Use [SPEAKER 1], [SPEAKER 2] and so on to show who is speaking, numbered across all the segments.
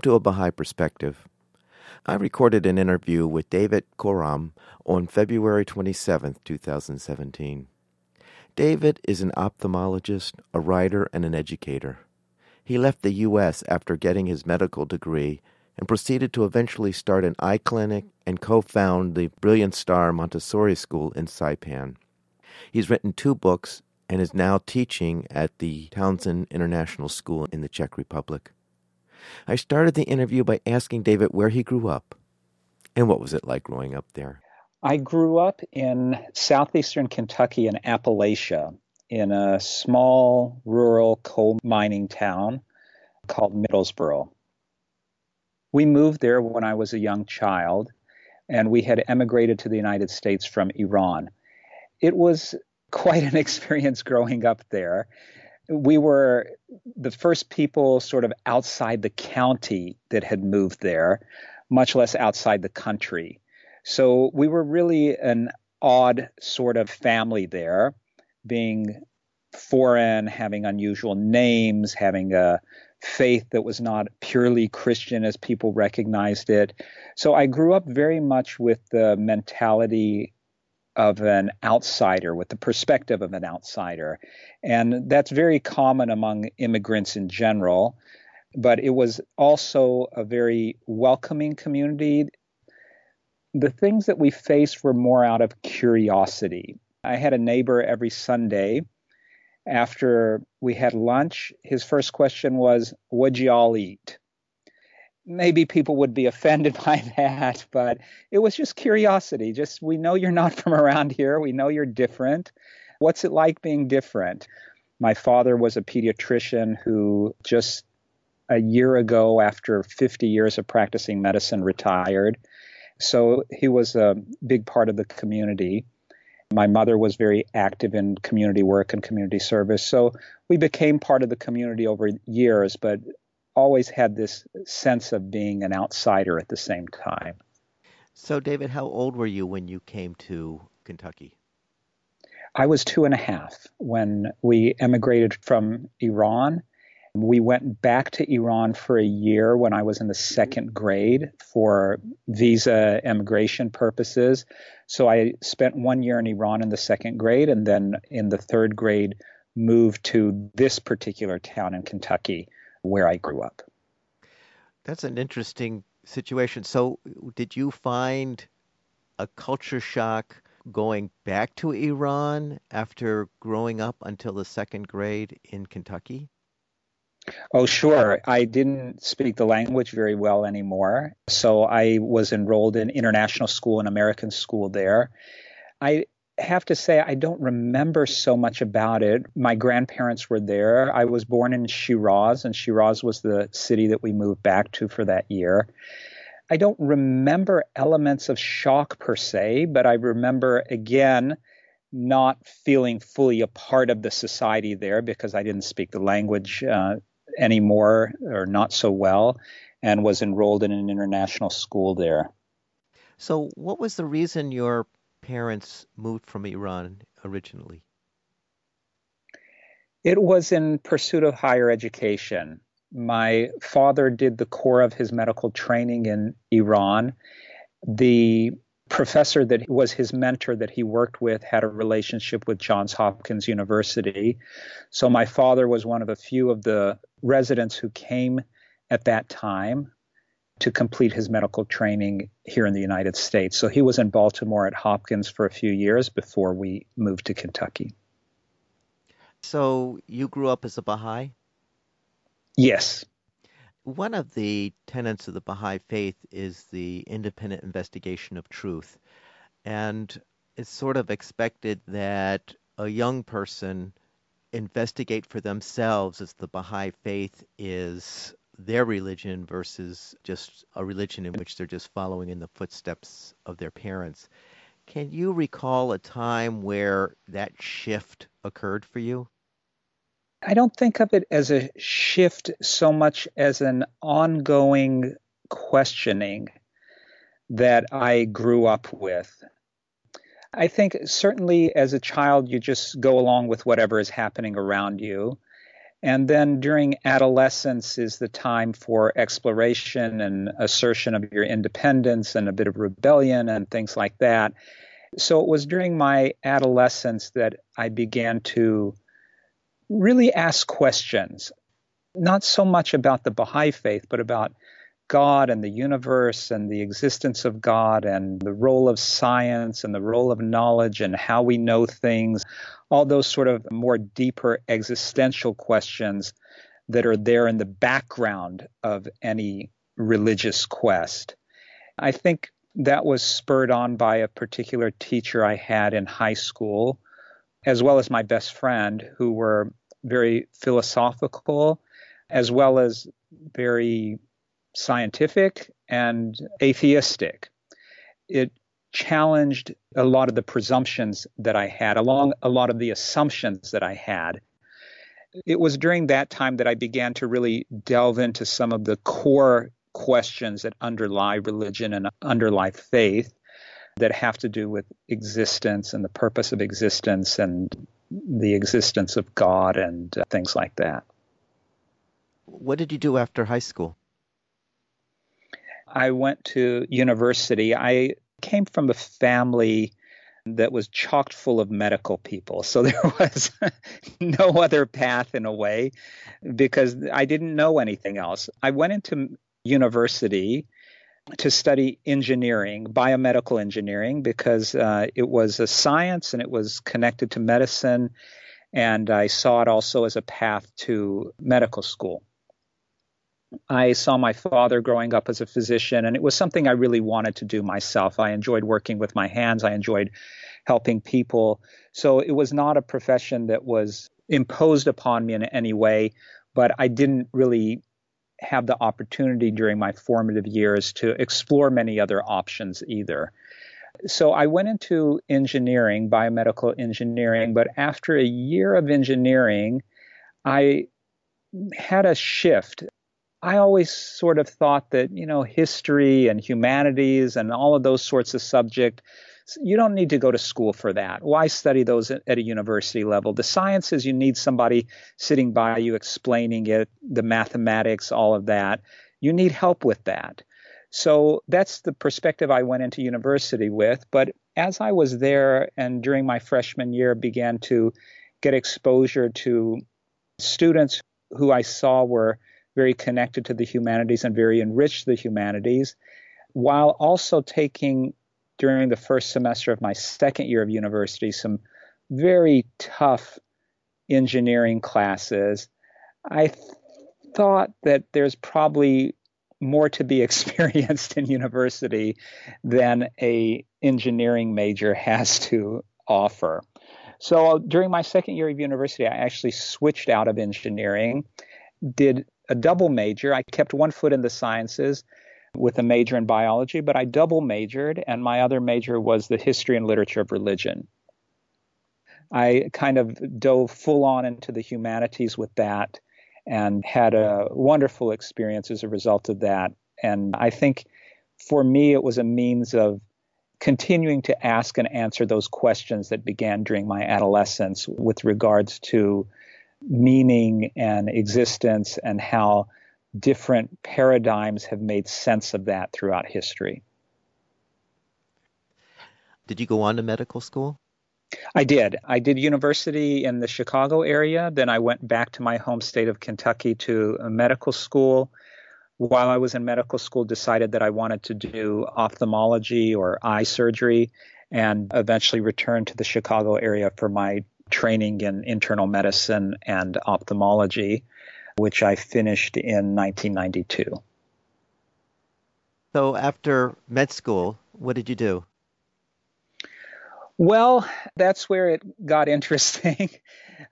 [SPEAKER 1] Welcome to A Baha'i Perspective. I recorded an interview with David Khorram on February 27, 2017. David is an ophthalmologist, a writer, and an educator. He left the U.S. after getting his medical degree and proceeded to eventually start an eye clinic and co found the Brilliant Star Montessori School in Saipan. He's written two books and is now teaching at the Townsend International School in the Czech Republic. I started the interview by asking David where he grew up and what was it like growing up there.
[SPEAKER 2] I grew up in southeastern Kentucky in Appalachia in a small rural coal mining town called Middlesboro. We moved there when I was a young child, and we had emigrated to the United States from Iran. It was quite an experience growing up there we were the first people sort of outside the county that had moved there, much less outside the country. So we were really an odd sort of family there, being foreign, having unusual names, having a faith that was not purely Christian as people recognized it. So I grew up very much with the mentality of an outsider, with the perspective of an outsider. And that's very common among immigrants in general. But it was also a very welcoming community. The things that we faced were more out of curiosity. I had a neighbor every Sunday. After we had lunch, his first question was, What'd y'all eat? Maybe people would be offended by that, but it was just curiosity. Just, we know you're not from around here. We know you're different. What's it like being different? My father was a pediatrician who just a year ago, after 50 years of practicing medicine, retired. So he was a big part of the community. My mother was very active in community work and community service. So we became part of the community over years, but always had this sense of being an outsider at the same time.
[SPEAKER 1] So, David, how old were you when you came to Kentucky?
[SPEAKER 2] I was two and a half when we emigrated from Iran. We went back to Iran for a year when I was in the second grade for visa immigration purposes. So I spent one year in Iran in the second grade, and then in the third grade, moved to this particular town in Kentucky where I grew up.
[SPEAKER 1] That's an interesting situation. So, did you find a culture shock going back to Iran after growing up until the second grade in Kentucky?
[SPEAKER 2] Oh, sure. I didn't speak the language very well anymore. So I was enrolled in international school and American school there. I have to say, I don't remember so much about it. My grandparents were there. I was born in Shiraz, and Shiraz was the city that we moved back to for that year. I don't remember elements of shock per se, but I remember again not feeling fully a part of the society there because I didn't speak the language uh, anymore or not so well and was enrolled in an international school there.
[SPEAKER 1] So, what was the reason your parents moved from Iran originally?
[SPEAKER 2] It was in pursuit of higher education. My father did the core of his medical training in Iran. The professor that was his mentor that he worked with had a relationship with Johns Hopkins University. So my father was one of a few of the residents who came at that time to complete his medical training here in the United States. So he was in Baltimore at Hopkins for a few years before we moved to Kentucky.
[SPEAKER 1] So you grew up as a Baha'i?
[SPEAKER 2] Yes.
[SPEAKER 1] One of the tenets of the Baha'i faith is the independent investigation of truth. And it's sort of expected that a young person investigate for themselves as the Baha'i faith is their religion versus just a religion in which they're just following in the footsteps of their parents. Can you recall a time where that shift occurred for you?
[SPEAKER 2] I don't think of it as a shift so much as an ongoing questioning that I grew up with. I think certainly as a child, you just go along with whatever is happening around you. And then during adolescence is the time for exploration and assertion of your independence and a bit of rebellion and things like that. So it was during my adolescence that I began to really ask questions, not so much about the Baha'i faith, but about God and the universe and the existence of God and the role of science and the role of knowledge and how we know things, all those sort of more deeper existential questions that are there in the background of any religious quest. I think that was spurred on by a particular teacher I had in high school, as well as my best friend, who were very philosophical as well as very scientific and atheistic. It challenged a lot of the presumptions that I had, along a lot of the assumptions that I had. It was during that time that I began to really delve into some of the core questions that underlie religion and underlie faith that have to do with existence and the purpose of existence and the existence of God and uh, things like that.
[SPEAKER 1] What did you do after high school?
[SPEAKER 2] I went to university. I came from a family that was chocked full of medical people. So there was no other path in a way because I didn't know anything else. I went into university to study engineering, biomedical engineering, because uh, it was a science and it was connected to medicine. And I saw it also as a path to medical school. I saw my father growing up as a physician, and it was something I really wanted to do myself. I enjoyed working with my hands, I enjoyed helping people. So it was not a profession that was imposed upon me in any way, but I didn't really have the opportunity during my formative years to explore many other options either. So I went into engineering, biomedical engineering, but after a year of engineering, I had a shift. I always sort of thought that, you know, history and humanities and all of those sorts of subject, you don't need to go to school for that. Why study those at, a university level? The sciences, you need somebody sitting by you explaining it, the mathematics, all of that. You need help with that. So that's the perspective I went into university with. But as I was there and during my freshman year began to get exposure to students who I saw were very connected to the humanities and very enriched the humanities, while also taking during the first semester of my second year of university some very tough engineering classes. I th- thought that there's probably more to be experienced in university than a engineering major has to offer. So during my second year of university, I actually switched out of engineering, did a double major. I kept one foot in the sciences with a major in biology, but I double majored, and my other major was the history and literature of religion. I kind of dove full on into the humanities with that and had a wonderful experience as a result of that. And I think for me, it was a means of continuing to ask and answer those questions that began during my adolescence with regards to meaning and existence and how different paradigms have made sense of that throughout history.
[SPEAKER 1] Did you go on to medical school?
[SPEAKER 2] I did. I did university in the Chicago area. Then I went back to my home state of Kentucky to medical school. While I was in medical school, decided that I wanted to do ophthalmology or eye surgery, and eventually returned to the Chicago area for my training in internal medicine and ophthalmology, which I finished in 1992.
[SPEAKER 1] So after med school, what did you do?
[SPEAKER 2] Well, that's where it got interesting.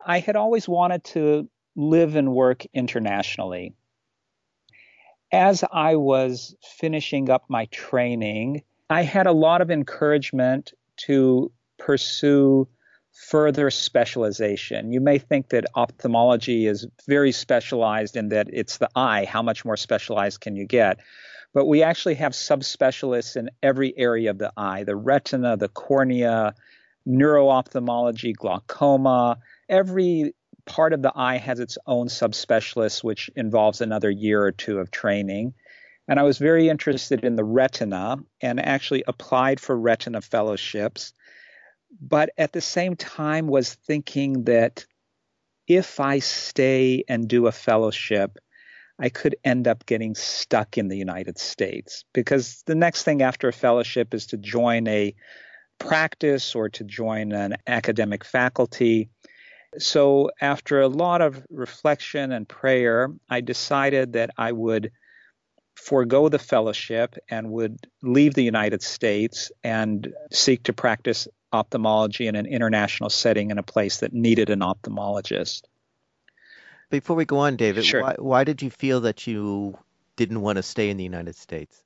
[SPEAKER 2] I had always wanted to live and work internationally. as I was finishing up my training, I had a lot of encouragement to pursue further specialization. You may think that ophthalmology is very specialized in that it's the eye. How much more specialized can you get? But we actually have subspecialists in every area of the eye the retina, the cornea, neuro-ophthalmology, glaucoma. Every part of the eye has its own subspecialist, which involves another year or two of training. And I was very interested in the retina and actually applied for retina fellowships. But at the same time, was thinking that if I stay and do a fellowship, I could end up getting stuck in the United States because the next thing after a fellowship is to join a practice or to join an academic faculty. So, after a lot of reflection and prayer, I decided that I would forego the fellowship and would leave the United States and seek to practice ophthalmology in an international setting in a place that needed an ophthalmologist.
[SPEAKER 1] Before we go on, David,
[SPEAKER 2] sure.
[SPEAKER 1] why, why did you feel that you didn't want to stay in the United States?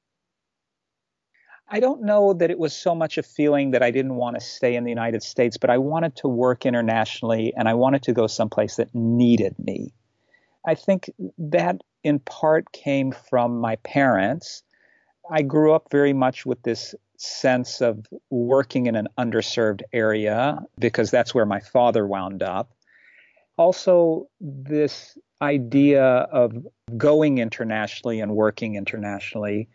[SPEAKER 2] I don't know that it was so much a feeling that I didn't want to stay in the United States, but I wanted to work internationally and I wanted to go someplace that needed me. I think that in part came from my parents. I grew up very much with this sense of working in an underserved area because that's where my father wound up. Also, this idea of going internationally and working internationally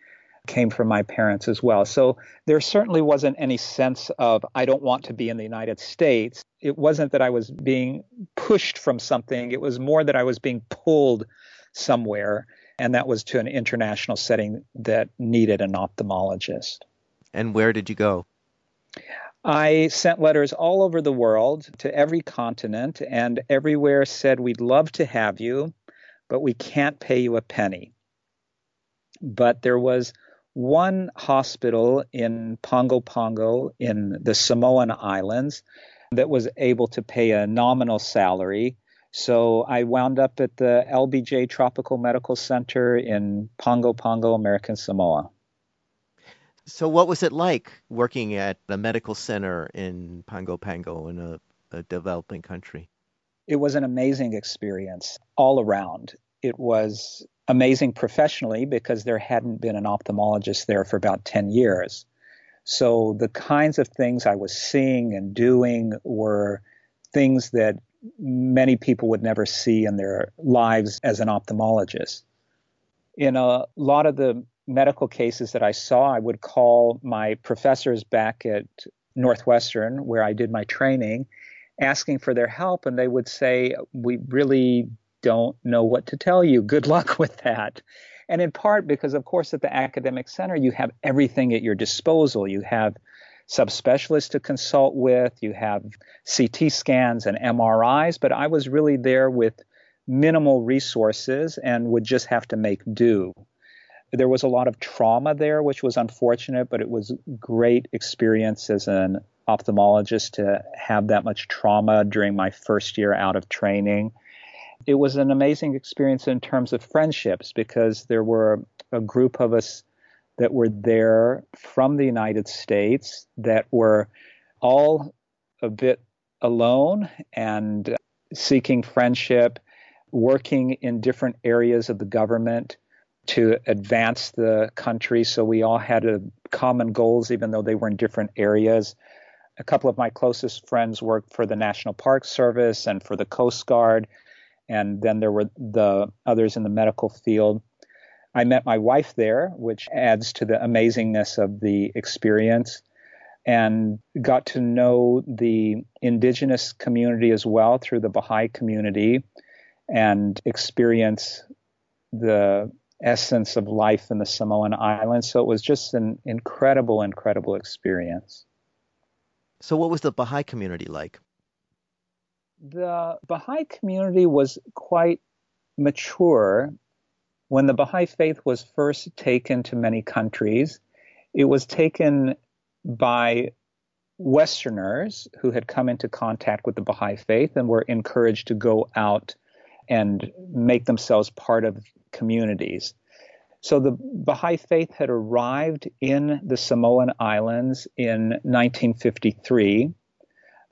[SPEAKER 2] came from my parents as well. So there certainly wasn't any sense of, I don't want to be in the United States. It wasn't that I was being pushed from something, it was more that I was being pulled somewhere. And that was to an international setting that needed an ophthalmologist.
[SPEAKER 1] And where did you go?
[SPEAKER 2] I sent letters all over the world to every continent, and everywhere said, We'd love to have you, but we can't pay you a penny. But there was one hospital in Pago Pago in the Samoan Islands that was able to pay a nominal salary. So I wound up at the LBJ Tropical Medical Center in Pago Pago, American Samoa.
[SPEAKER 1] So, what was it like working at a medical center in Pago Pago in a, a developing country?
[SPEAKER 2] It was an amazing experience all around. It was amazing professionally because there hadn't been an ophthalmologist there for about 10 years. So the kinds of things I was seeing and doing were things that many people would never see in their lives as an ophthalmologist. In a lot of the medical cases that I saw, I would call my professors back at Northwestern, where I did my training, asking for their help, and they would say, We really don't know what to tell you. Good luck with that. And in part because, of course, at the academic center, you have everything at your disposal. You have subspecialists to consult with, you have CT scans and MRIs, but I was really there with minimal resources and would just have to make do. There was a lot of trauma there, which was unfortunate, but it was great experience as an ophthalmologist to have that much trauma during my first year out of training. It was an amazing experience in terms of friendships because there were a group of us that were there from the United States that were all a bit alone and seeking friendship, working in different areas of the government to advance the country. So we all had a common goals, even though they were in different areas. A couple of my closest friends worked for the National Park Service and for the Coast Guard and then there were the others in the medical field. I met my wife there, which adds to the amazingness of the experience, and got to know the indigenous community as well through the Baha'i community and experience the essence of life in the Samoan Islands. So it was just an incredible, incredible experience.
[SPEAKER 1] So, what was the Baha'i community like?
[SPEAKER 2] the Baha'i community was quite mature when the Baha'i faith was first taken to many countries. It was taken by Westerners who had come into contact with the Baha'i faith and were encouraged to go out and make themselves part of communities. So the Baha'i faith had arrived in the Samoan Islands in 1953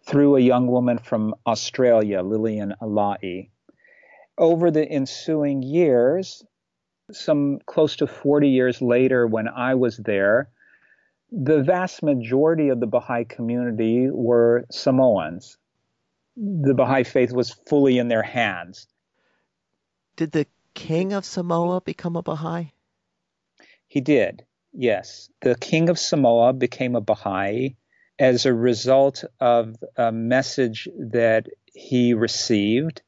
[SPEAKER 2] through a young woman from Australia, Lillian Ala'i. Over the ensuing years, some close to 40 years later, when I was there, the vast majority of the Baha'i community were Samoans. The Baha'i faith was fully in their hands.
[SPEAKER 1] Did the king of Samoa become a Baha'i?
[SPEAKER 2] He did, yes. The king of Samoa became a Baha'i as a result of a message that he received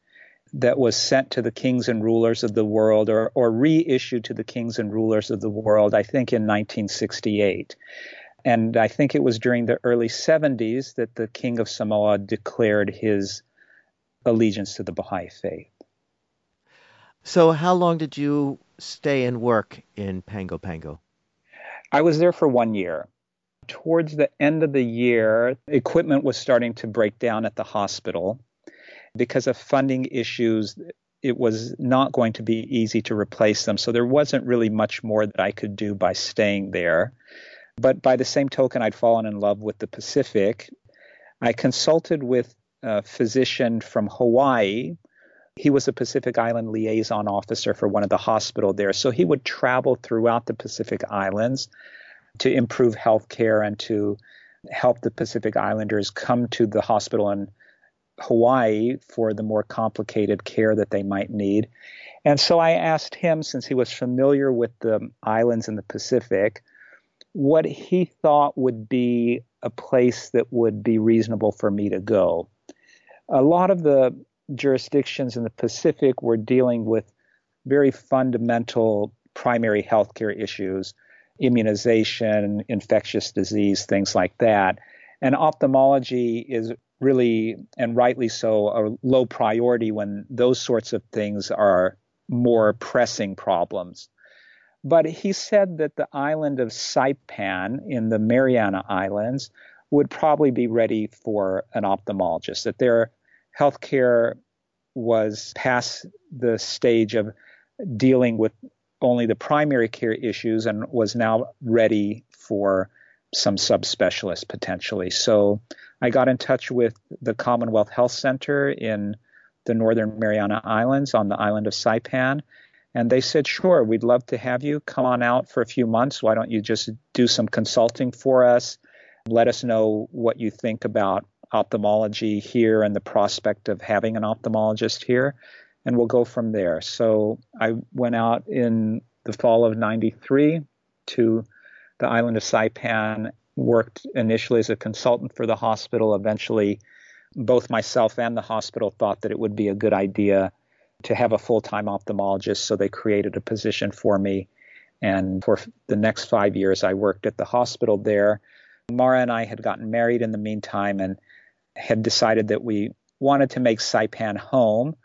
[SPEAKER 2] that was sent to the kings and rulers of the world or, or reissued to the kings and rulers of the world, I think in 1968. And I think it was during the early 70s that the king of Samoa declared his allegiance to the Baha'i faith.
[SPEAKER 1] So, how long did you stay and work in Pango Pango?
[SPEAKER 2] I was there for one year. Towards the end of the year, equipment was starting to break down at the hospital. Because of funding issues, it was not going to be easy to replace them. So there wasn't really much more that I could do by staying there. But by the same token, I'd fallen in love with the Pacific. I consulted with a physician from Hawaii. He was a Pacific Island liaison officer for one of the hospital there. So he would travel throughout the Pacific Islands to improve health care and to help the Pacific Islanders come to the hospital in Hawaii for the more complicated care that they might need. And so I asked him, since he was familiar with the islands in the Pacific, what he thought would be a place that would be reasonable for me to go. A lot of the jurisdictions in the Pacific were dealing with very fundamental primary healthcare issues, immunization, infectious disease, things like that. And ophthalmology is really, and rightly so, a low priority when those sorts of things are more pressing problems. But he said that the island of Saipan in the Mariana Islands would probably be ready for an ophthalmologist, that their healthcare was past the stage of dealing with only the primary care issues and was now ready for some subspecialists potentially. So I got in touch with the Commonwealth Health Center in the Northern Mariana Islands on the island of Saipan. And they said, sure, we'd love to have you come on out for a few months. Why don't you just do some consulting for us? Let us know what you think about ophthalmology here and the prospect of having an ophthalmologist here. And we'll go from there. So I went out in the fall of 93 to the island of Saipan worked initially as a consultant for the hospital. Eventually, both myself and the hospital thought that it would be a good idea to have a full time ophthalmologist, so they created a position for me. And for the next five years, I worked at the hospital there. Mara and I had gotten married in the meantime and had decided that we wanted to make Saipan home,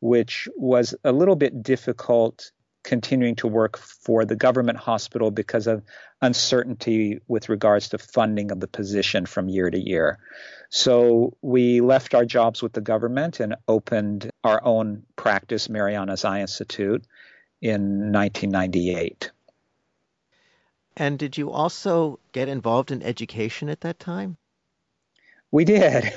[SPEAKER 2] which was a little bit difficult continuing to work for the government hospital because of uncertainty with regards to funding of the position from year to year. So we left our jobs with the government and opened our own practice, Marianas Eye Institute, in 1998.
[SPEAKER 1] And did you also get involved in education at that time?
[SPEAKER 2] We did.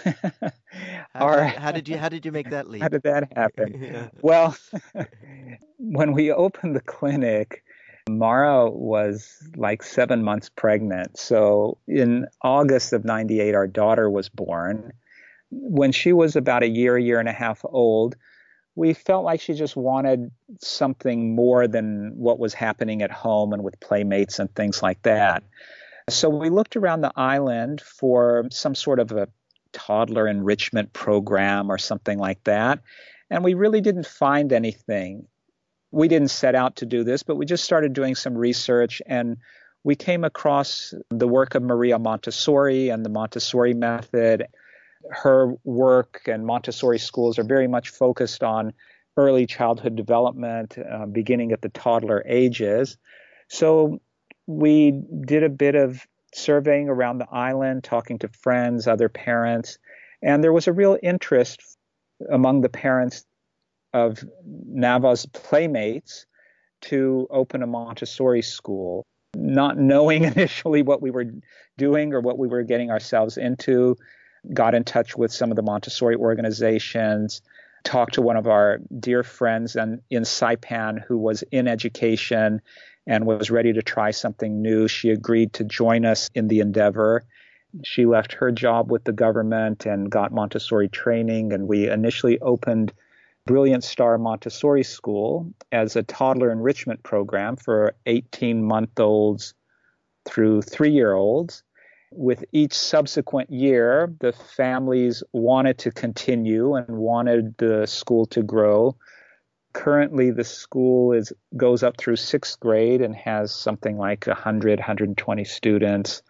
[SPEAKER 1] how, Our, how, did you how did you make that leap?
[SPEAKER 2] How did that happen? yeah. Well, when we opened the clinic, Mara was like seven months pregnant. So in August of 98, our daughter was born. When she was about a year, year and a half old, we felt like she just wanted something more than what was happening at home and with playmates and things like that. So we looked around the island for some sort of a toddler enrichment program or something like that. And we really didn't find anything. We didn't set out to do this, but we just started doing some research and we came across the work of Maria Montessori and the Montessori method. Her work and Montessori schools are very much focused on early childhood development, uh, beginning at the toddler ages. So we did a bit of surveying around the island, talking to friends, other parents, and there was a real interest among the parents of Nava's playmates to open a Montessori school, not knowing initially what we were doing or what we were getting ourselves into. Got in touch with some of the Montessori organizations, talked to one of our dear friends in, in Saipan who was in education and was ready to try something new. She agreed to join us in the endeavor. She left her job with the government and got Montessori training, and we initially opened Brilliant Star Montessori School as a toddler enrichment program for 18 month olds through three year olds. With each subsequent year, the families wanted to continue and wanted the school to grow. Currently, the school is goes up through sixth grade and has something like 100, 120 students.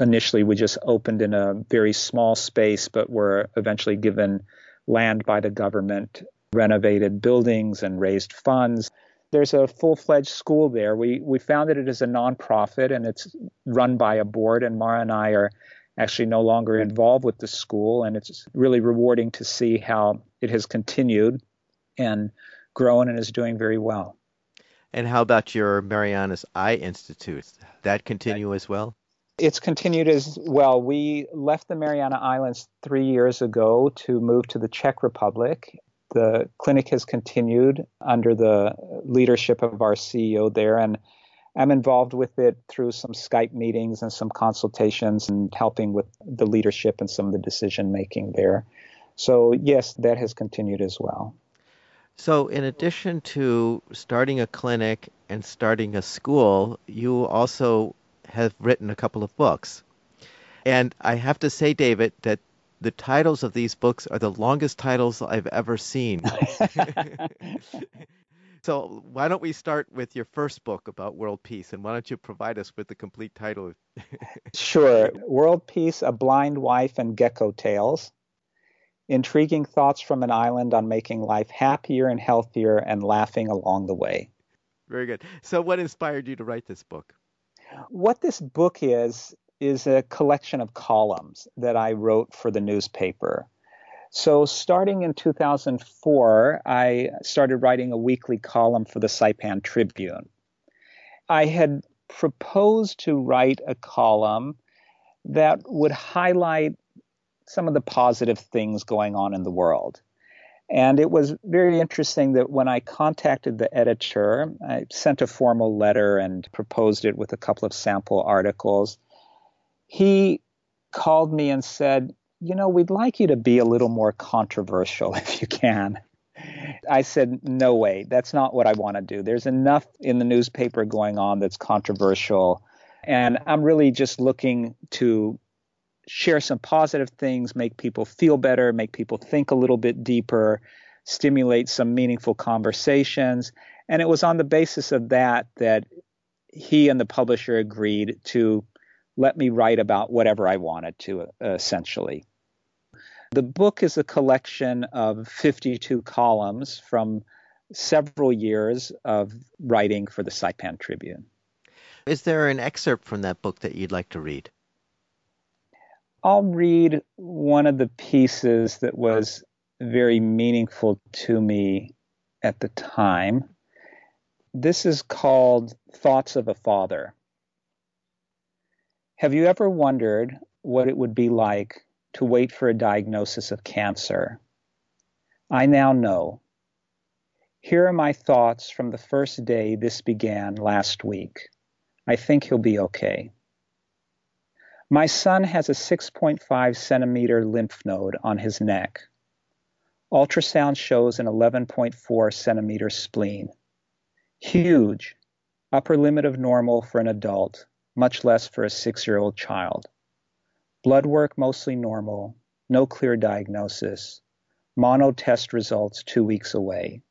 [SPEAKER 2] Initially, we just opened in a very small space, but were eventually given land by the government renovated buildings and raised funds. There's a full fledged school there. We, we founded it as a nonprofit and it's run by a board, and Mara and I are actually no longer involved with the school. And it's really rewarding to see how it has continued and grown and is doing very well.
[SPEAKER 1] And how about your Marianas Eye Institute? That continue as well?
[SPEAKER 2] It's continued as well. We left the Mariana Islands three years ago to move to the Czech Republic the clinic has continued under the leadership of our CEO there, and I'm involved with it through some Skype meetings and some consultations and helping with the leadership and some of the decision making there. So, yes, that has continued as well.
[SPEAKER 1] So, in addition to starting a clinic and starting a school, you also have written a couple of books. And I have to say, David, that the titles of these books are the longest titles I've ever seen. so why don't we start with your first book about world peace, and why don't you provide us with the complete title?
[SPEAKER 2] sure. World Peace: A Blind Wife and Gecko Tales. Intriguing thoughts from an island on making life happier and healthier and laughing along the way.
[SPEAKER 1] Very good. So, what inspired you to write this book?
[SPEAKER 2] What this book is, is a collection of columns that I wrote for the newspaper. So, starting in 2004, I started writing a weekly column for the Saipan Tribune. I had proposed to write a column that would highlight some of the positive things going on in the world. And it was very interesting that when I contacted the editor, I sent a formal letter and proposed it with a couple of sample articles he called me and said, You know, we'd like you to be a little more controversial if you can. I said, No way. That's not what I want to do. There's enough in the newspaper going on that's controversial. And I'm really just looking to share some positive things, make people feel better, make people think a little bit deeper, stimulate some meaningful conversations. And it was on the basis of that that he and the publisher agreed to let me write about whatever I wanted to, essentially. The book is a collection of 52 columns from several years of writing for the Saipan Tribune.
[SPEAKER 1] Is there an excerpt from that book that you'd like to read?
[SPEAKER 2] I'll read one of the pieces that was very meaningful to me at the time. This is called Thoughts of a Father. Have you ever wondered what it would be like to wait for a diagnosis of cancer? I now know. Here are my thoughts from the first day this began last week. I think he'll be okay. My son has a 6.5 centimeter lymph node on his neck. Ultrasound shows an 11.4 centimeter spleen. Huge, upper limit of normal for an adult, much less for a six year old child. Blood work mostly normal, no clear diagnosis, mono test results two weeks away.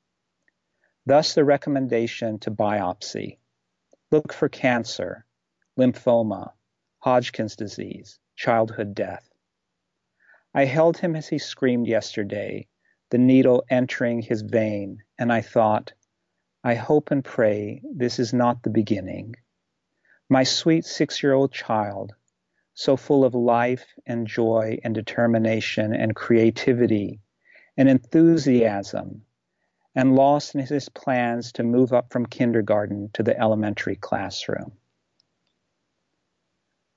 [SPEAKER 2] Thus, the recommendation to biopsy look for cancer, lymphoma, Hodgkin's disease, childhood death. I held him as he screamed yesterday, the needle entering his vein, and I thought, I hope and pray this is not the beginning. My sweet six year old child, so full of life and joy and determination and creativity and enthusiasm, and lost in his plans to move up from kindergarten to the elementary classroom.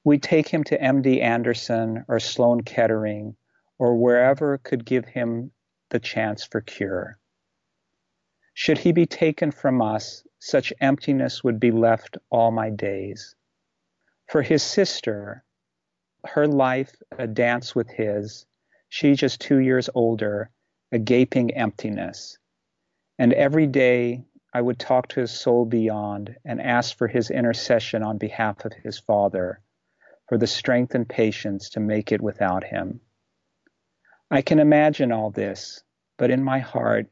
[SPEAKER 2] We take him to MD Anderson or Sloan Kettering or wherever could give him the chance for cure. Should he be taken from us, such emptiness would be left all my days. For his sister, her life a dance with his, she just two years older, a gaping emptiness. And every day I would talk to his soul beyond and ask for his intercession on behalf of his father, for the strength and patience to make it without him. I can imagine all this, but in my heart,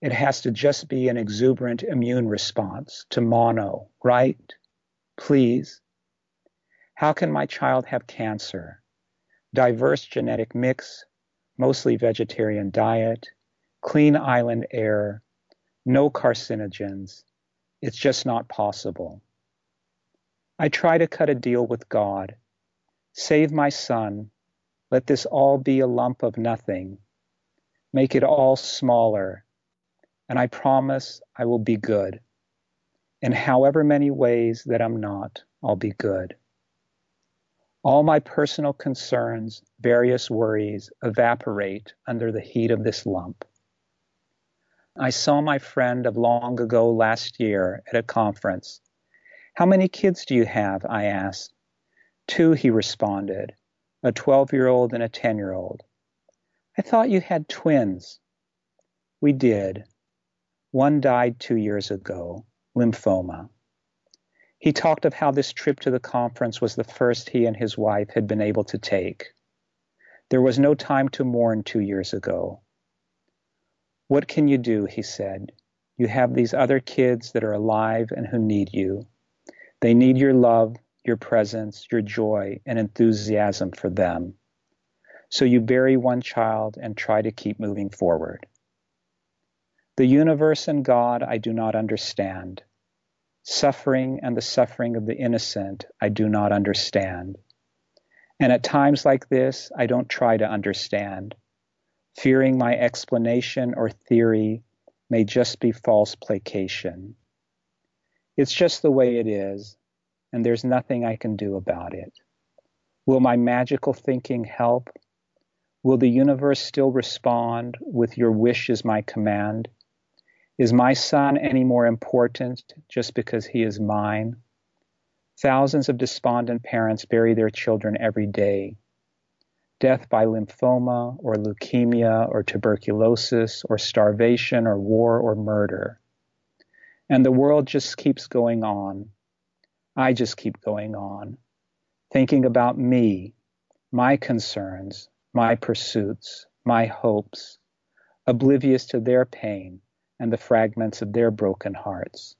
[SPEAKER 2] it has to just be an exuberant immune response to mono, right? Please. How can my child have cancer? Diverse genetic mix, mostly vegetarian diet, clean island air, no carcinogens. It's just not possible. I try to cut a deal with God. Save my son. Let this all be a lump of nothing. Make it all smaller. And I promise I will be good. In however many ways that I'm not, I'll be good. All my personal concerns, various worries evaporate under the heat of this lump. I saw my friend of long ago last year at a conference. How many kids do you have? I asked. Two, he responded, a 12 year old and a 10 year old. I thought you had twins. We did. One died two years ago, lymphoma. He talked of how this trip to the conference was the first he and his wife had been able to take. There was no time to mourn two years ago. What can you do? He said. You have these other kids that are alive and who need you. They need your love, your presence, your joy, and enthusiasm for them. So you bury one child and try to keep moving forward. The universe and God I do not understand. Suffering and the suffering of the innocent I do not understand. And at times like this, I don't try to understand fearing my explanation or theory may just be false placation. It's just the way it is, and there's nothing I can do about it. Will my magical thinking help? Will the universe still respond with your wish is my command? Is my son any more important just because he is mine? Thousands of despondent parents bury their children every day death by lymphoma or leukemia or tuberculosis or starvation or war or murder. And the world just keeps going on. I just keep going on, thinking about me, my concerns, my pursuits, my hopes, oblivious to their pain and the fragments of their broken hearts.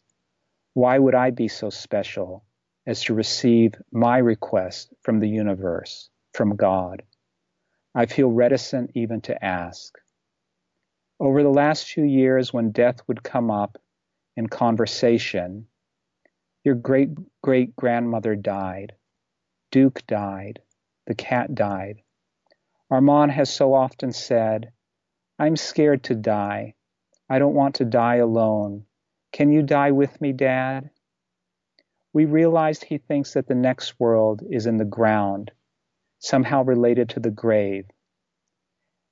[SPEAKER 2] Why would I be so special as to receive my request from the universe, from God? I feel reticent even to ask. Over the last few years, when death would come up in conversation, your great great grandmother died, Duke died, the cat died. Armand has so often said, I'm scared to die. I don't want to die alone. Can you die with me, Dad? We realized he thinks that the next world is in the ground somehow related to the grave.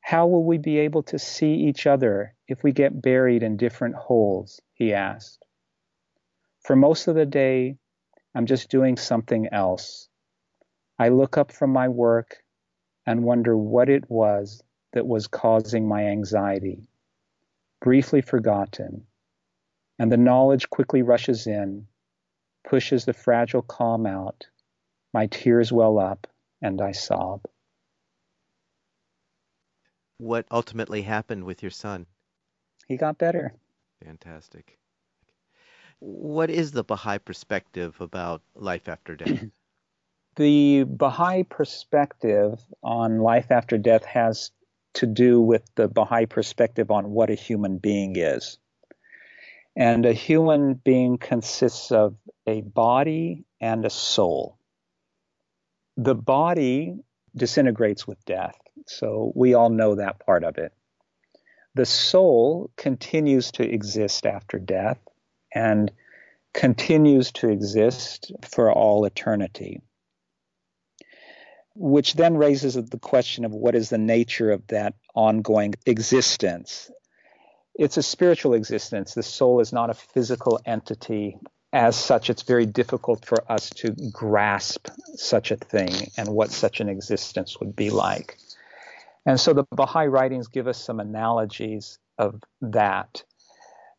[SPEAKER 2] How will we be able to see each other if we get buried in different holes? He asked. For most of the day, I'm just doing something else. I look up from my work and wonder what it was that was causing my anxiety. Briefly forgotten, and the knowledge quickly rushes in, pushes the fragile calm out. My tears well up, and I sob.
[SPEAKER 1] What ultimately happened with your son?
[SPEAKER 2] He got better.
[SPEAKER 1] Fantastic. What is the Baha'i perspective about life after death?
[SPEAKER 2] the Baha'i perspective on life after death has to do with the Baha'i perspective on what a human being is. And a human being consists of a body and a soul the body disintegrates with death. So we all know that part of it. the soul continues to exist after death and continues to exist for all eternity. Which then raises the question of what is the nature of that ongoing existence. It's a spiritual existence. The soul is not a physical entity. As such, it's very difficult for us to grasp such a thing and what such an existence would be like. And so the Baha'i writings give us some analogies of that.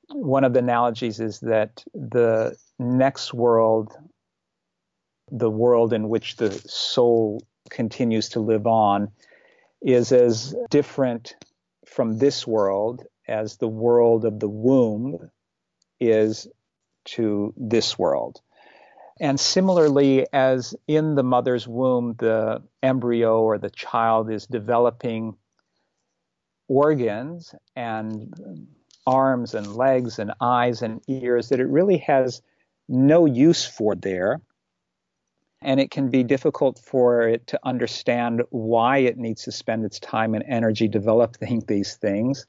[SPEAKER 2] One of the analogies is that the next world, the world in which the soul continues to live on, is as different from this world as the world of the womb is to this world. And similarly, as in the mother's womb, the embryo or the child is developing organs and arms and legs and eyes and ears that it really has no use for there. And it can be difficult for it to understand why it needs to spend its time and energy developing these things.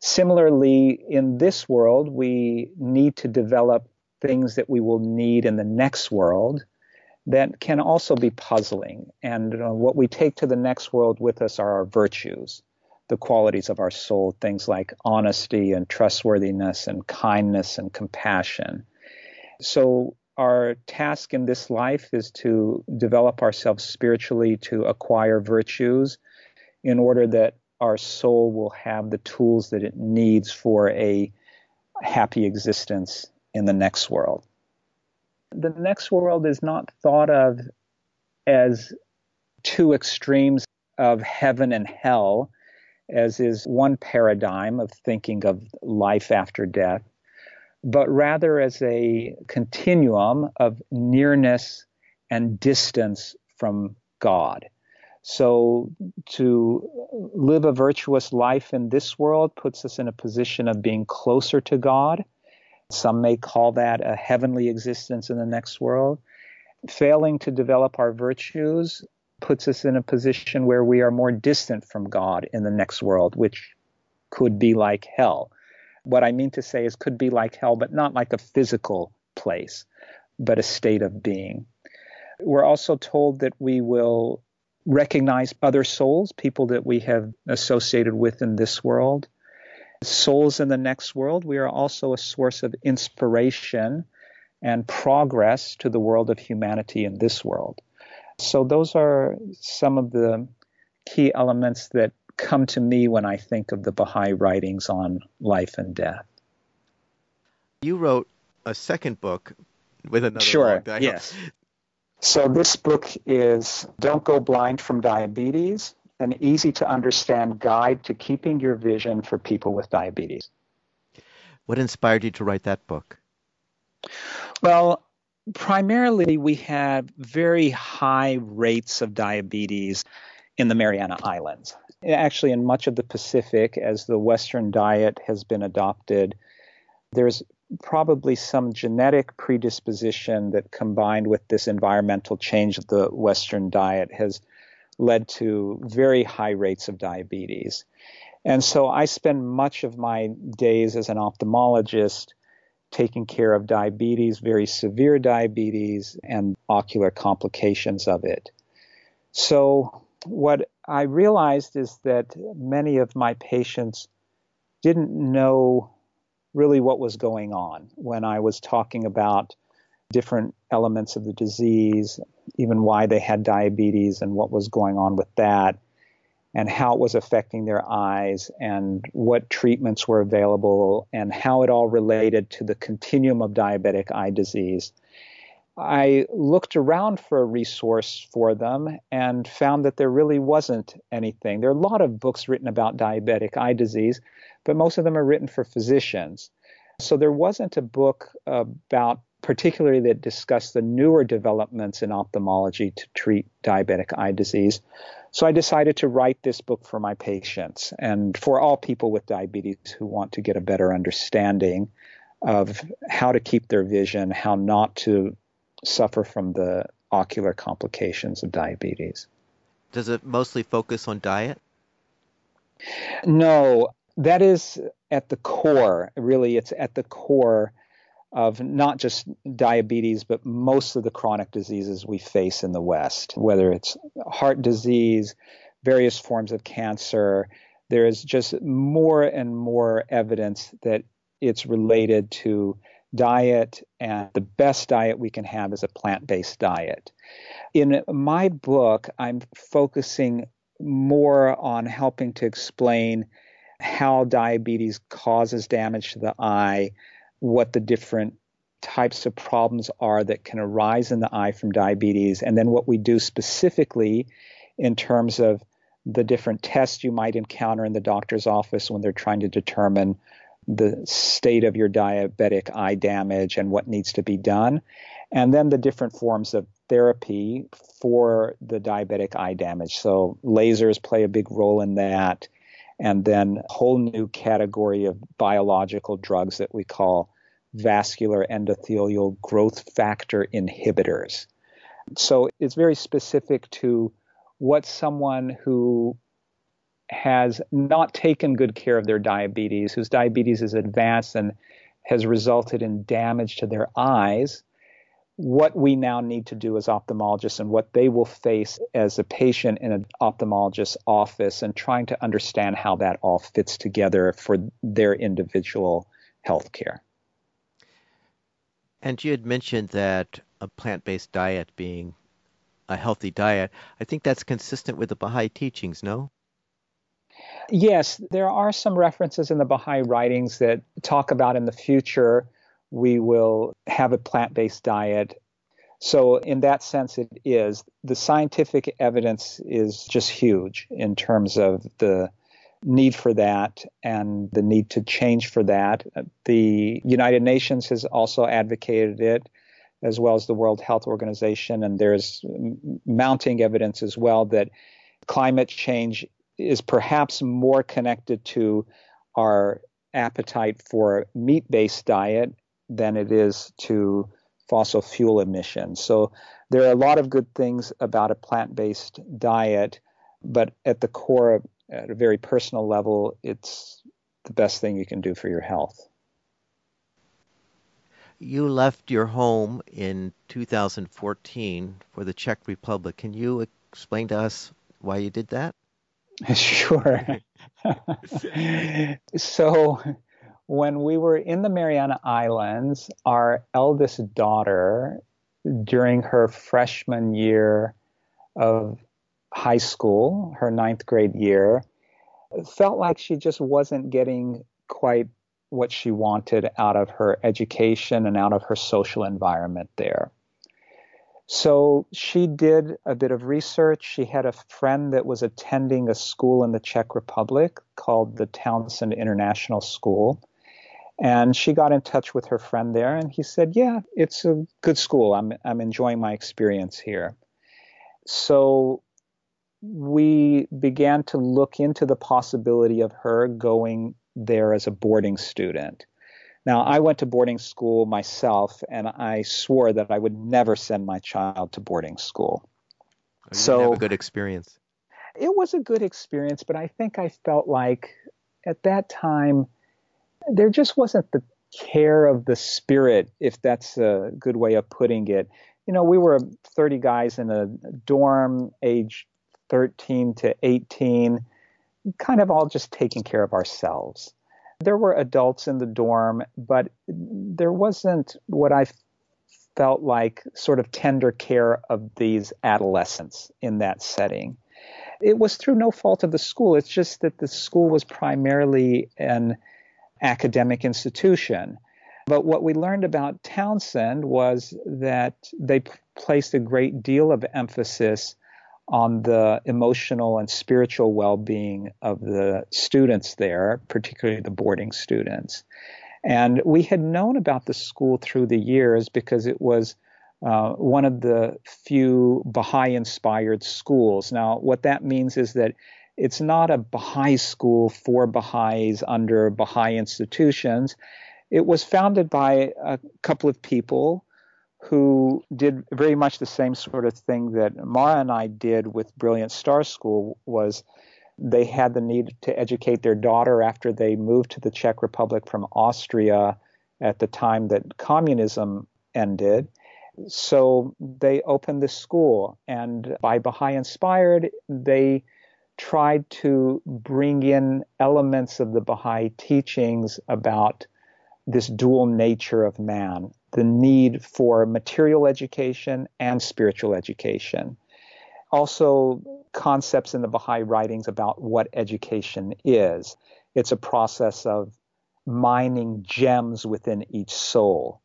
[SPEAKER 2] Similarly, in this world, we need to develop things that we will need in the next world that can also be puzzling. And what we take to the next world with us are our virtues, the qualities of our soul, things like honesty and trustworthiness and kindness and compassion. So, our task in this life is to develop ourselves spiritually to acquire virtues in order that our soul will have the tools that it needs for a happy existence in the next world. The next world is not thought of as two extremes of heaven and hell, as is one paradigm of thinking of life after death, but rather as a continuum of nearness and distance from God. So, to live a virtuous life in this world puts us in a position of being closer to God some may call that a heavenly existence in the next world. Failing to develop our virtues puts us in a position where we are more distant from God in the next world, which could be like hell. What I mean to say is could be like hell, but not like a physical place, but a state of being. We're also told that we will recognize other souls, people that we have associated with in this world, souls in the next world, we are also a source of inspiration and progress to the world of humanity in this world. So, those are some of the key elements that come to me when I think of the Baha'i writings on life and death.
[SPEAKER 1] You wrote a second book with another
[SPEAKER 2] sure, Yes. So, this book is Don't Go Blind from Diabetes an easy to understand guide to keeping your vision for people with diabetes.
[SPEAKER 1] What inspired you to write that book?
[SPEAKER 2] Well, primarily we have very high rates of diabetes in the Mariana Islands. Actually, in much of the Pacific, as the Western diet has been adopted, there's probably some genetic predisposition that combined with this environmental change of the Western diet has led to very high rates of diabetes. And so I spend much of my days as an ophthalmologist taking care of diabetes, very severe diabetes, and ocular complications of it. So, what I realized is that many of my patients didn't know really what was going on when I was talking about different elements of the disease, even why they had diabetes and what was going on with that, and how it was affecting their eyes, and what treatments were available, and how it all related to the continuum of diabetic eye disease. I looked around for a resource for them and found that there really wasn't anything. There are a lot of books written about diabetic eye disease, but most of them are written for physicians. So there wasn't a book about particularly that discuss the newer developments in ophthalmology to treat diabetic eye disease. So I decided to write this book for my patients and for all people with diabetes who want to get a better understanding of how to keep their vision, how not to suffer from the ocular complications of diabetes.
[SPEAKER 1] Does it mostly focus on diet?
[SPEAKER 2] No, That is at the core, really, it's at the core of not just diabetes, but most of the chronic diseases we face in the West, whether it's heart disease, various forms of cancer. There is just more and more evidence that it's related to diet, and the best diet we can have is a plant based diet. In my book, I'm focusing more on helping to explain how diabetes causes damage to the eye, what the different types of problems are that can arise in the eye from diabetes, and then what we do specifically in terms of the different tests you might encounter in the doctor's office when they're trying to determine the state of your diabetic eye damage and what needs to be done, and then the different forms of therapy for the diabetic eye damage. So, lasers play a big role in that, and then a whole new category of biological drugs that we call vascular endothelial growth factor inhibitors. So, it's very specific to what someone who has not taken good care of their diabetes, whose diabetes is advanced and has resulted in damage to their eyes, what we now need to do as ophthalmologists and what they will face as a patient in an ophthalmologist's office and trying to understand how that all fits together for their individual health care.
[SPEAKER 1] And you had mentioned that a plant based diet being a healthy diet, I think that's consistent with the Baha'i teachings, no?
[SPEAKER 2] Yes, there are some references in the Baha'i writings that talk about in the future we will have a plant based diet. So, in that sense, it is. The scientific evidence is just huge in terms of the need for that and the need to change for that. The United Nations has also advocated it, as well as the World Health Organization, and there's mounting evidence as well that climate change is perhaps more connected to our appetite for meat based diet than it is to fossil fuel emissions. So there are a lot of good things about a plant based diet, but at the core, at a very personal level, it's the best thing you can do for your health.
[SPEAKER 1] You left your home in 2014 for the Czech Republic. Can you explain to us why you did that?
[SPEAKER 2] Sure. so, when we were in the Mariana Islands, our eldest daughter, during her freshman year of high school, her ninth grade year, felt like she just wasn't getting quite what she wanted out of her education and out of her social environment there. So she did a bit of research. She had a friend that was attending a school in the Czech Republic called the Townsend International School. And she got in touch with her friend there, and he said, Yeah, it's a good school. I'm, I'm enjoying my experience here. So we began to look into the possibility of her going there as a boarding student. Now, I went to boarding school myself, and I swore that I would never send my child to boarding school.
[SPEAKER 1] You so have a good experience.
[SPEAKER 2] It was a good experience, but I think I felt like at that time there just wasn't the care of the spirit, if that's a good way of putting it. You know, we were 30 guys in a dorm, age 13 to 18, kind of all just taking care of ourselves. There were adults in the dorm, but there wasn't what I felt like sort of tender care of these adolescents in that setting. It was through no fault of the school. It's just that the school was primarily an academic institution. But what we learned about Townsend was that they placed a great deal of emphasis on the emotional and spiritual well being of the students there, particularly the boarding students. And we had known about the school through the years because it was uh, one of the few Baha'i inspired schools. Now, what that means is that it's not a Baha'i school for Baha'is under Baha'i institutions. It was founded by a couple of people who did very much the same sort of thing that Mara and I did with Brilliant Star School was They had the need to educate their daughter after they moved to the Czech Republic from Austria at the time that communism ended. So they opened this school, and by Baha'i inspired, they tried to bring in elements of the Baha'i teachings about this dual nature of man, the need for material education and spiritual education. Also, concepts in the Baha'i writings about what education is. It's a process of mining gems within each soul.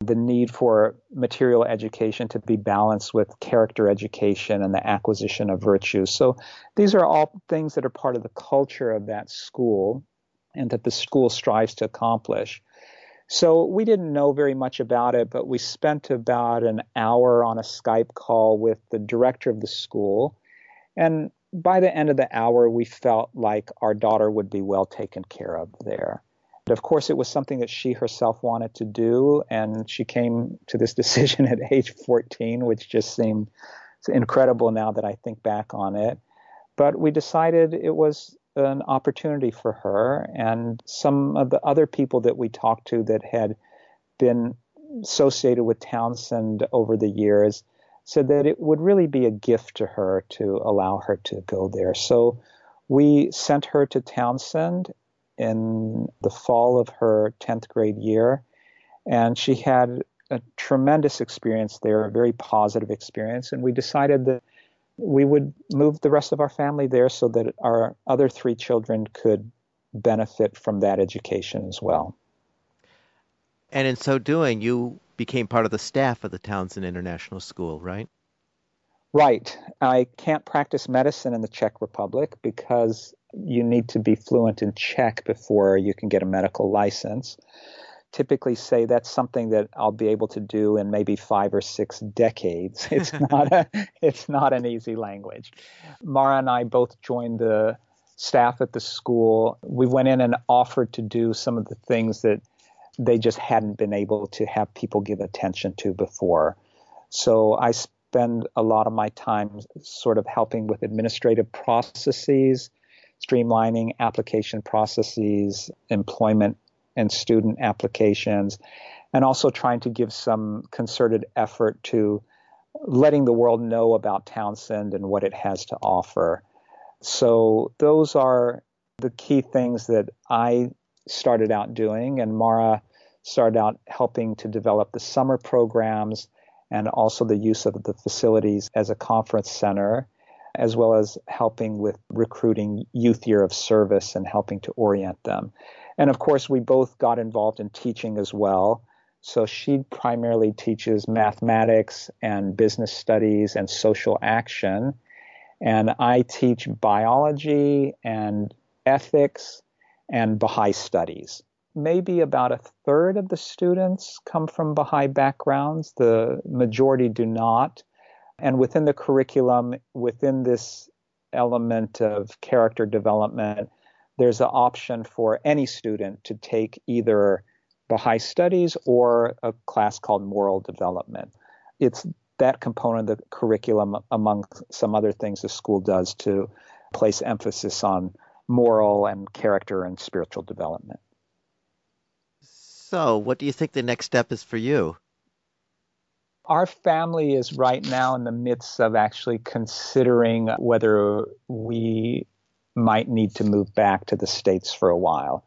[SPEAKER 2] The need for material education to be balanced with character education and the acquisition of virtues. So these are all things that are part of the culture of that school and that the school strives to accomplish. So we didn't know very much about it, but we spent about an hour on a Skype call with the director of the school. And by the end of the hour, we felt like our daughter would be well taken care of there. And of course, it was something that she herself wanted to do, and she came to this decision at age 14, which just seemed incredible now that I think back on it. But we decided it was an opportunity for her, and some of the other people that we talked to that had been associated with Townsend over the years said that it would really be a gift to her to allow her to go there. So we sent her to Townsend in the fall of her 10th grade year. And she had a tremendous experience there, a very positive experience. And we decided that we would move the rest of our family there so that our other three children could benefit from that education as well.
[SPEAKER 1] And in so doing, you became part of the staff of the Townsend International School, right?
[SPEAKER 2] Right. I can't practice medicine in the Czech Republic because you need to be fluent in Czech before you can get a medical license. Typically, say that's something that I'll be able to do in maybe five or six decades. It's not a, it's not an easy language. Mara and I both joined the staff at the school. We went in and offered to do some of the things that they just hadn't been able to have people give attention to before. So I spend a lot of my time sort of helping with administrative processes streamlining application processes, employment and student applications, and also trying to give some concerted effort to letting the world know about Townsend and what it has to offer. So, those are the key things that I started out doing, and Mara started out helping to develop the summer programs and also the use of the facilities as a conference center as well as helping with recruiting youth year of service and helping to orient them. And of course, we both got involved in teaching as well. So she primarily teaches mathematics and business studies and social action. And I teach biology and ethics and Baha'i studies. Maybe about a third of the students come from Baha'i backgrounds. The majority do not. And within the curriculum, within this element of character development, there's an option for any student to take either Baha'i Studies or a class called Moral Development. It's that component of the curriculum, among some other things the school does to place emphasis on moral and character and spiritual development.
[SPEAKER 1] So, what do you think the next step is for you?
[SPEAKER 2] Our family is right now in the midst of actually considering whether we might need to move back to the States for a while.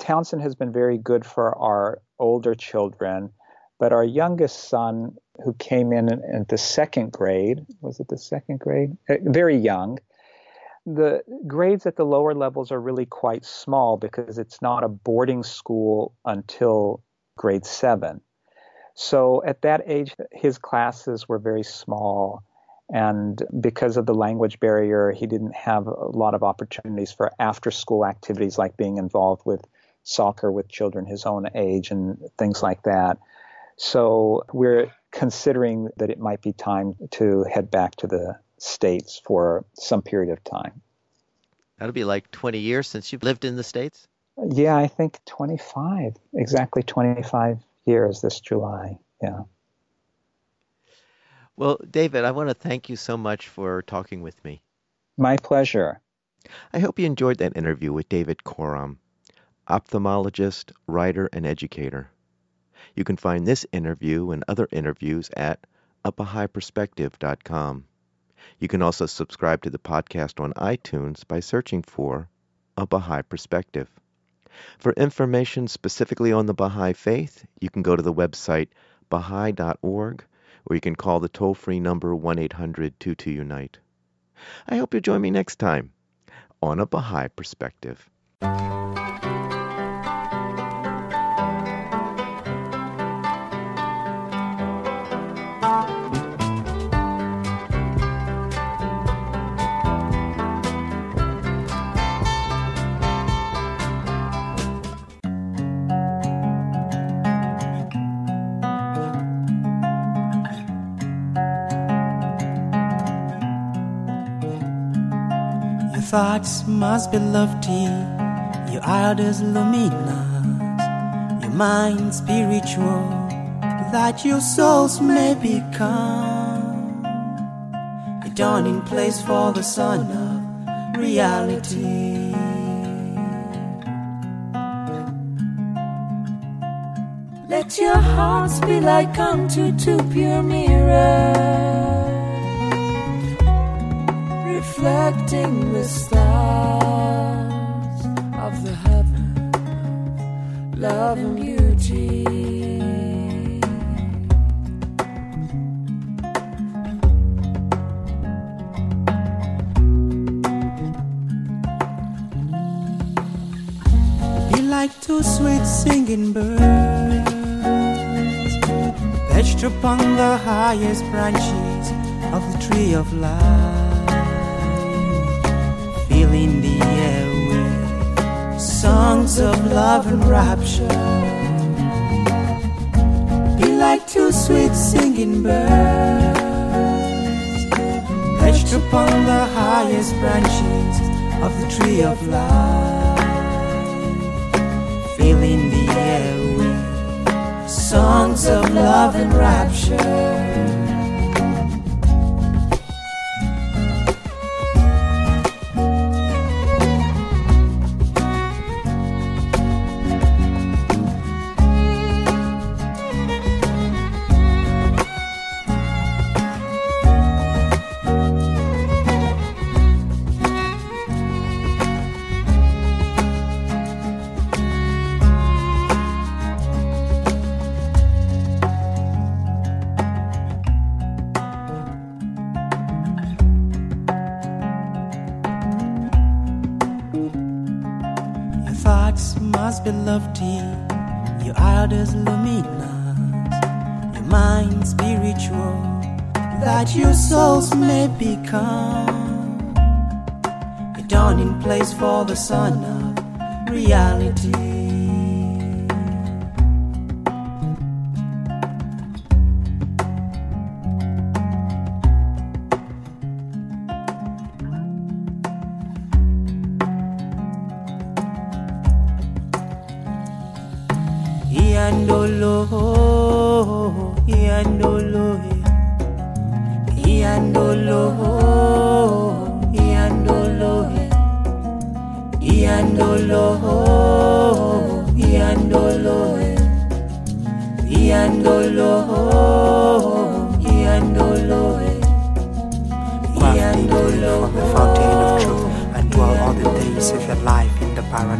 [SPEAKER 2] Townsend has been very good for our older children, but our youngest son, who came in in the second grade, was it the second grade? Uh, very young. The grades at the lower levels are really quite small because it's not a boarding school until grade seven. So at that age, his classes were very small. And because of the language barrier, he didn't have a lot of opportunities for after school activities like being involved with soccer with children his own age and things like that. So we're considering that it might be time to head back to the States for some period of time.
[SPEAKER 1] That'll be like 20 years since you've lived in the States?
[SPEAKER 2] Yeah, I think 25, exactly 25 years this July. Yeah.
[SPEAKER 1] Well, David, I want to thank you so much for talking with me.
[SPEAKER 2] My pleasure.
[SPEAKER 1] I hope you enjoyed that interview with David Khorram, ophthalmologist, writer, and educator. You can find this interview and other interviews at abahaiperspective.com. You can also subscribe to the podcast on iTunes by searching for Up A Baha'i Perspective. For information specifically on the Baha'i Faith, you can go to the website baha'i.org or you can call the toll free number 1 800 22 Unite. I hope you'll join me next time on A Baha'i Perspective.
[SPEAKER 3] Thoughts must be lofty, your idols luminous, your mind spiritual, that your souls may become. A dawning place for the sun of reality. Let your hearts be like unto two pure mirrors reflecting the stars of the heaven love and beauty. Be like two sweet singing birds perched upon the highest branches of the tree of life songs of love and rapture. Be like two sweet singing birds perched upon the highest branches of the tree of life, filling the air with songs of love and rapture. Sun.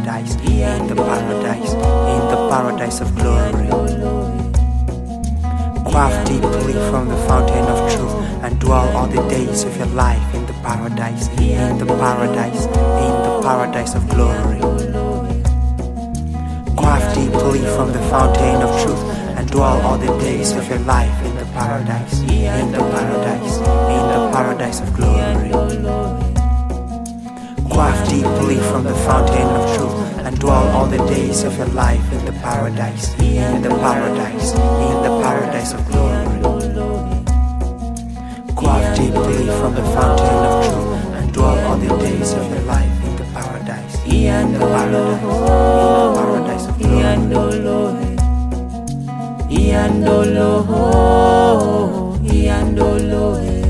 [SPEAKER 4] Paradise, in the paradise, in the paradise of glory. Quaff deeply from the fountain of truth and dwell all the days of your life in the paradise, in the paradise, in the paradise of glory. Quaff deeply from the fountain of truth and dwell all the days of your life in the paradise, in the paradise, in the paradise of glory. Quaff deeply from the fountain of truth and dwell all the days of your life in the paradise, in the paradise, in the paradise of glory. Quaff deeply from the fountain of truth and dwell all the days of your life in the paradise, in the paradise, in the paradise of glory.
[SPEAKER 3] Iandolo, Iandolo,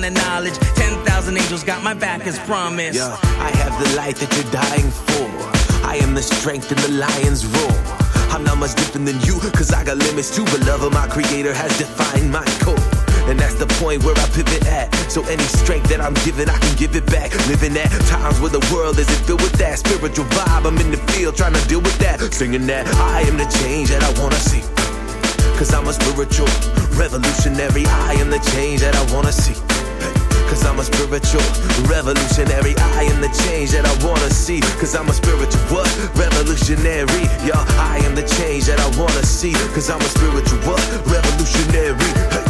[SPEAKER 5] the
[SPEAKER 6] knowledge. Ten thousand angels got my back as promised.
[SPEAKER 5] Yeah, I have the light that you're dying for. I am the strength in the lion's roar. I'm not much different than you, cause I got limits too. But love of my creator has defined my core. And that's the point where I pivot at. So any strength that I'm given, I can give it back. Living at times where the world isn't filled with that spiritual vibe. I'm in the field trying to deal with that. Singing that I am the change that I wanna see. Cause I'm a spiritual revolutionary. I am the change that I wanna see. Cause I'm a spiritual revolutionary. I am the change that I wanna see. Cause I'm a spiritual what? Revolutionary. Yeah, I am the change that I wanna see. Cause I'm a spiritual what? Revolutionary. Hey.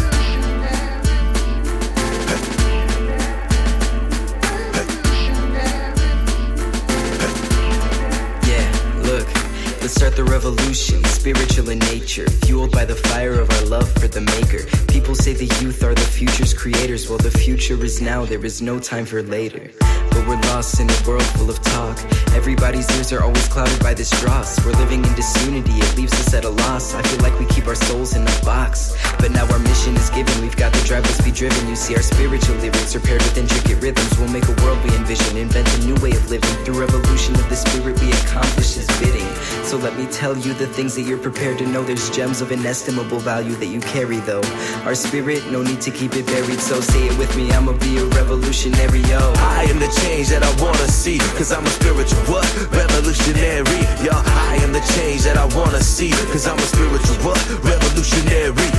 [SPEAKER 7] Start the revolution. Spiritual in nature, fueled by the fire of our love for the maker. People say the youth are the future's creators. Well, the future is now, there is no time for later. But we're lost in a world full of talk. Everybody's ears are always clouded by this dross. We're living in disunity, it leaves us at a loss. I feel like we keep our souls in a box. But now our mission is given, we've got the drive, let's be driven. You see, our spiritual lyrics are paired with intricate rhythms. We'll make a world we envision, invent a new way of living. Through revolution of the spirit, we accomplish his bidding. So let me tell you the things that you're prepared to know. There's gems of inestimable value that you carry, though. Our spirit, no need to keep it buried. So say it with me, I'ma be a revolutionary, yo.
[SPEAKER 5] I am the change that I wanna see, cause I'm a spiritual what? Revolutionary. Yo, I am the change that I wanna see, cause I'm a spiritual what? Revolutionary.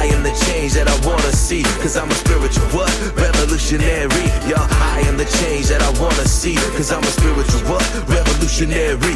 [SPEAKER 5] I am the change that I wanna see, cause I'm a spiritual what? Revolutionary. Yo, I am the change that I wanna see, cause I'm a spiritual what? Revolutionary.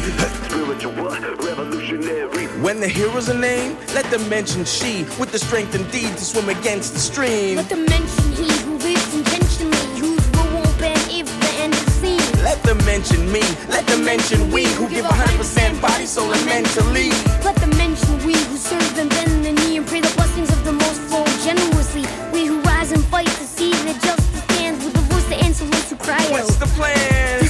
[SPEAKER 5] Spiritual? Revolutionary.
[SPEAKER 6] When the heroes are named, let them mention she with the strength and deed to swim against the stream.
[SPEAKER 8] Let them mention he who lives intentionally, whose will won't bend if the end is seen.
[SPEAKER 6] Let them mention me, let them mention we who give 100% body, soul, and mentally.
[SPEAKER 8] Let them mention we who serve and bend the knee and pray the blessings of the most flow generously. We who rise and fight to see that justice stands with the voice to answer those who cry
[SPEAKER 6] What's the plan?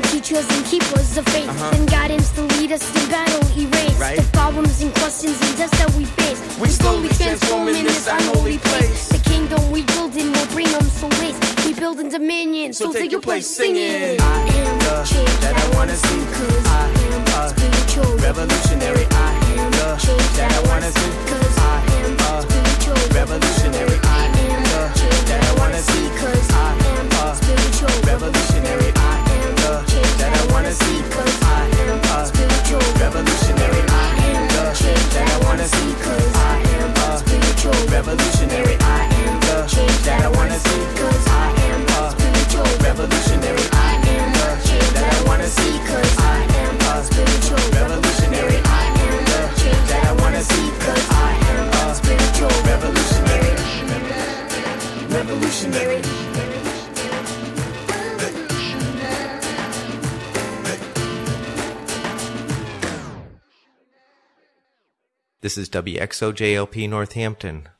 [SPEAKER 8] The seekers may teach us and keep us of faith, uh-huh. and guidance to lead us to battle erase
[SPEAKER 6] Right.
[SPEAKER 8] the problems and questions and tests that we face.
[SPEAKER 6] We slowly transform in this unholy place.
[SPEAKER 8] The kingdom we build in will bring them solace. We build in dominion, so, take your place singing. I am the change that I wanna see, cause I am a spiritual.
[SPEAKER 6] Revolutionary,
[SPEAKER 8] I am the change that I wanna see, cause I am spiritual.
[SPEAKER 6] Revolutionary, I
[SPEAKER 8] am the change that I wanna see, cause I am spiritual.
[SPEAKER 6] Revolutionary, Revolutionary,
[SPEAKER 8] I am the change that I wanna see, cause I am a spiritual.
[SPEAKER 6] Revolutionary,
[SPEAKER 8] I am the change that I wanna see, cause I am a spiritual.
[SPEAKER 6] Revolutionary,
[SPEAKER 8] I am the change that I wanna see, cause I am a spiritual.
[SPEAKER 6] Revolutionary, revolutionary.
[SPEAKER 1] This is WXOJLP Northampton,